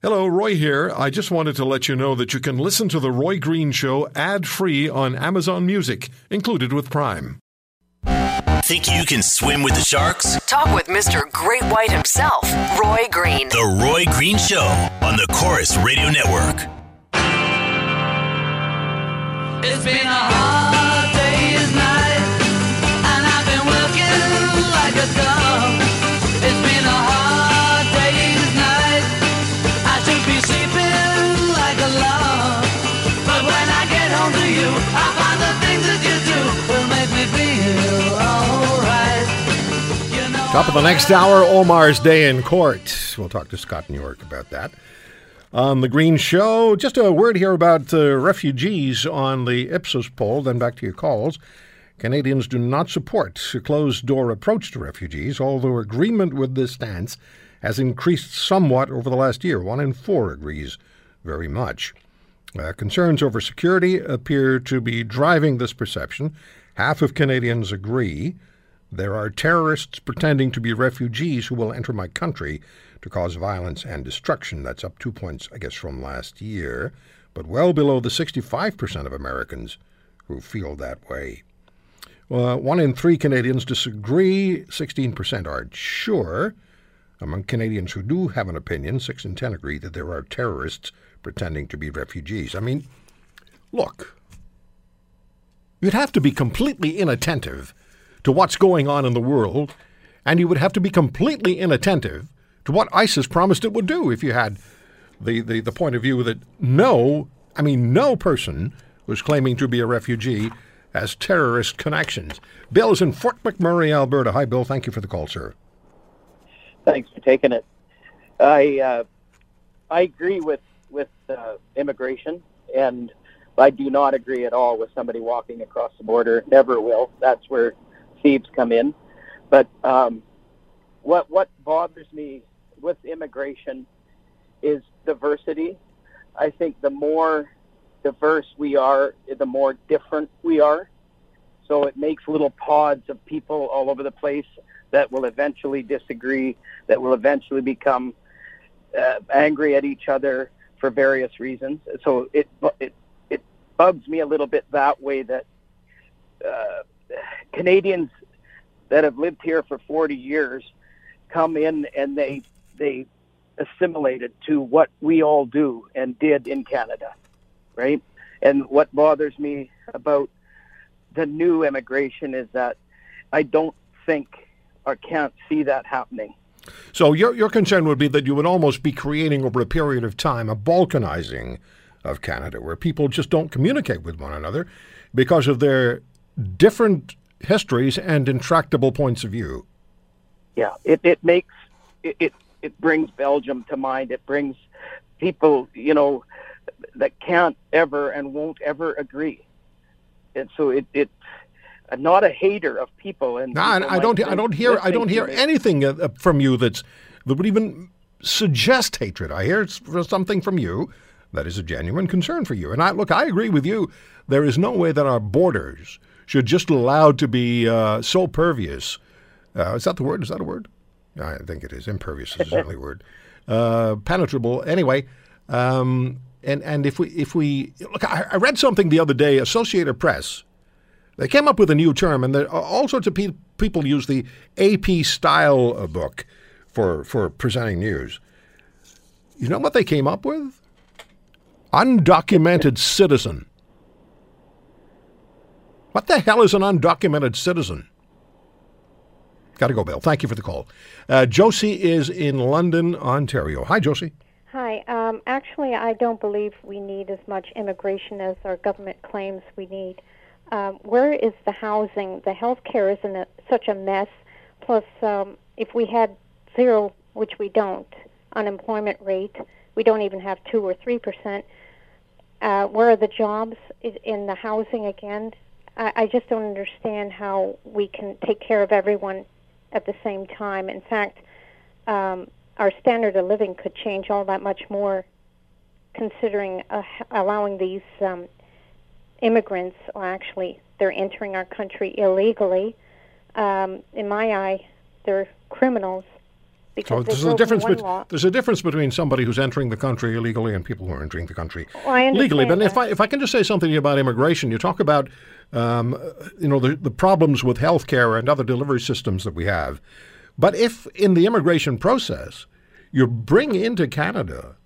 Hello, Roy here. I just wanted to let you know that you can listen to The Roy Green Show ad free on Amazon Music, included with Prime. Think you can swim with the sharks? Talk with Mr. Great White himself, Roy Green. The Roy Green Show on the Corus Radio Network. It's been a hard Top of the next hour, Omar's Day in Court. We'll talk to Scott Newark about that. On the Green Show, just a word here about uh, refugees on the Ipsos poll, then back to your calls. Canadians do not support a closed door approach to refugees, although agreement with this stance has increased somewhat over the last year. One in four agrees very much. Uh, concerns over security appear to be driving this perception. Half of Canadians agree. There are terrorists pretending to be refugees who will enter my country to cause violence and destruction. That's up two points, I guess, from last year, but well below the 65% of Americans who feel that way. Well, uh, one in three Canadians disagree, 16% are sure. Among Canadians who do have an opinion, 6 in 10 agree that there are terrorists pretending to be refugees. I mean, look, you'd have to be completely inattentive to what's going on in the world, and you would have to be completely inattentive to what ISIS promised it would do if you had the, the, the point of view that no, I mean, no person who's claiming to be a refugee has terrorist connections. Bill is in Fort McMurray, Alberta. Hi, Bill. Thank you for the call, sir. Thanks for taking it. I uh, I agree with with uh, immigration, and I do not agree at all with somebody walking across the border. Never will. That's where thieves come in. But um, what what bothers me with immigration is diversity. I think the more diverse we are, the more different we are. So it makes little pods of people all over the place that will eventually disagree, that will eventually become uh, angry at each other for various reasons. So it it it bugs me a little bit that way that uh, Canadians that have lived here for 40 years come in and they they assimilated to what we all do and did in Canada, right? And what bothers me about the new immigration is that I don't think or can't see that happening. So your your concern would be that you would almost be creating over a period of time a balkanizing of Canada, where people just don't communicate with one another because of their different histories and intractable points of view. Yeah, it, it makes it, it it brings Belgium to mind. It brings people, you know, that can't ever and won't ever agree. And so it, it I'm not a hater of people. And No, I, don't. I don't hear. I don't hear anything uh, uh, from you that's that would even suggest hatred. I hear something from you that is a genuine concern for you. And I look. I agree with you. There is no way that our borders should just allowed to be uh, so pervious. Uh, is that the word? Is that a word? I think it is. Impervious is certainly a word. Uh, penetrable. Anyway. Um, and, and if we if we look, I, I read something the other day. Associated Press they came up with a new term, and there, all sorts of pe- people use the AP style book for, for presenting news. You know what they came up with? Undocumented citizen. What the hell is an undocumented citizen? Got to go, Bill. Thank you for the call. Uh, Josie is in London, Ontario. Hi, Josie. Hi. Um, actually, I don't believe we need as much immigration as our government claims we need. Um, where is the housing? The health care is in a, such a mess. Plus, um, if we had zero, which we don't, unemployment rate, we don't even have two or three percent. Uh, where are the jobs in the housing again? I, I just don't understand how we can take care of everyone at the same time. In fact, um, our standard of living could change all that much more, considering uh, allowing these um, immigrants, or actually, they're entering our country illegally. Um, in my eye, they're criminals because So there's a difference. one bet- law. there's a difference between somebody who's entering the country illegally and people who are entering the country Oh, legally. But if I if I can just say something about immigration, you talk about um, you know the, the problems with healthcare and other delivery systems that we have. But if in the immigration process you bring into Canada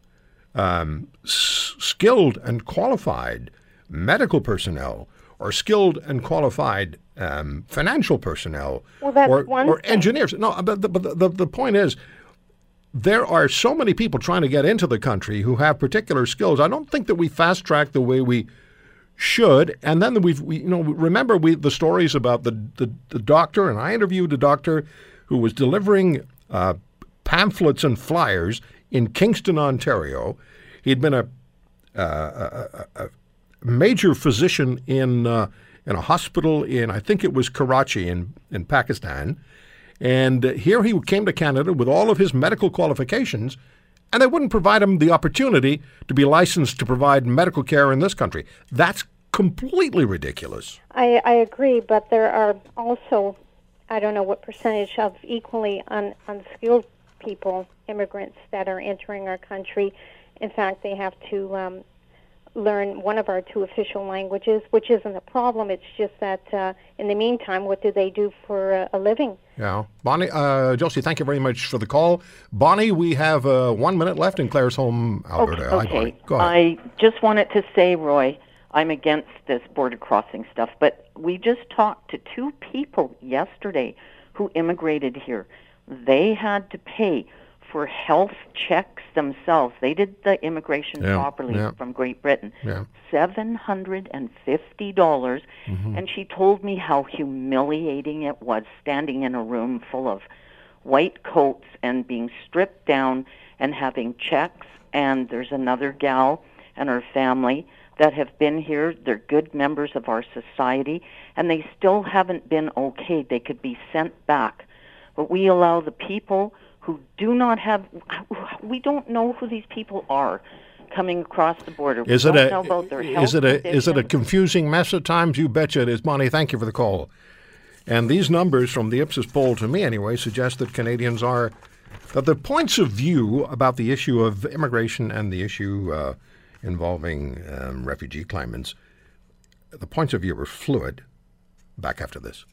um, s- skilled and qualified medical personnel or skilled and qualified um, financial personnel Well, or, or engineers. No, but the, but the, the point is, there are so many people trying to get into the country who have particular skills. I don't think that we fast track the way we should. And then we've, we, you know, remember we the stories about the, the, the doctor, and I interviewed a doctor who was delivering uh, pamphlets and flyers in Kingston, Ontario. He'd been a, uh, a, a, a major physician in uh, in a hospital in I think it was Karachi in in Pakistan, and here he came to Canada with all of his medical qualifications, and they wouldn't provide him the opportunity to be licensed to provide medical care in this country. That's completely ridiculous. I, I agree, but there are also, I don't know what percentage of equally un, unskilled people, immigrants that are entering our country. In fact, they have to um, learn one of our two official languages, which isn't a problem. It's just that uh, in the meantime, what do they do for uh, a living? Yeah, Bonnie, uh, Josie, thank you very much for the call. Bonnie, we have uh, one minute left in Claresholm, Alberta. Hi, Okay. Go ahead. I just wanted to say, Roy, I'm against this border crossing stuff, but we just talked to two people yesterday who immigrated here. They had to pay for health checks themselves. They did the immigration Yeah, properly yeah. from Great Britain. Yeah. Seven hundred and fifty dollars, Mm-hmm. and she told me how humiliating it was standing in a room full of white coats and being stripped down and having checks. And there's another gal and her family that have been here. They're good members of our society, and they still haven't been okayed. They could be sent back. But we allow the people who do not have, we don't know who these people are coming across the border. Is we it don't a know about their is it a is it a confusing mess at times? You betcha it is, Bonnie. Thank you for the call. And these numbers from the Ipsos poll, to me anyway, suggest that Canadians are that the points of view about the issue of immigration and the issue uh, involving um, refugee claimants, the points of view are fluid. Back after this.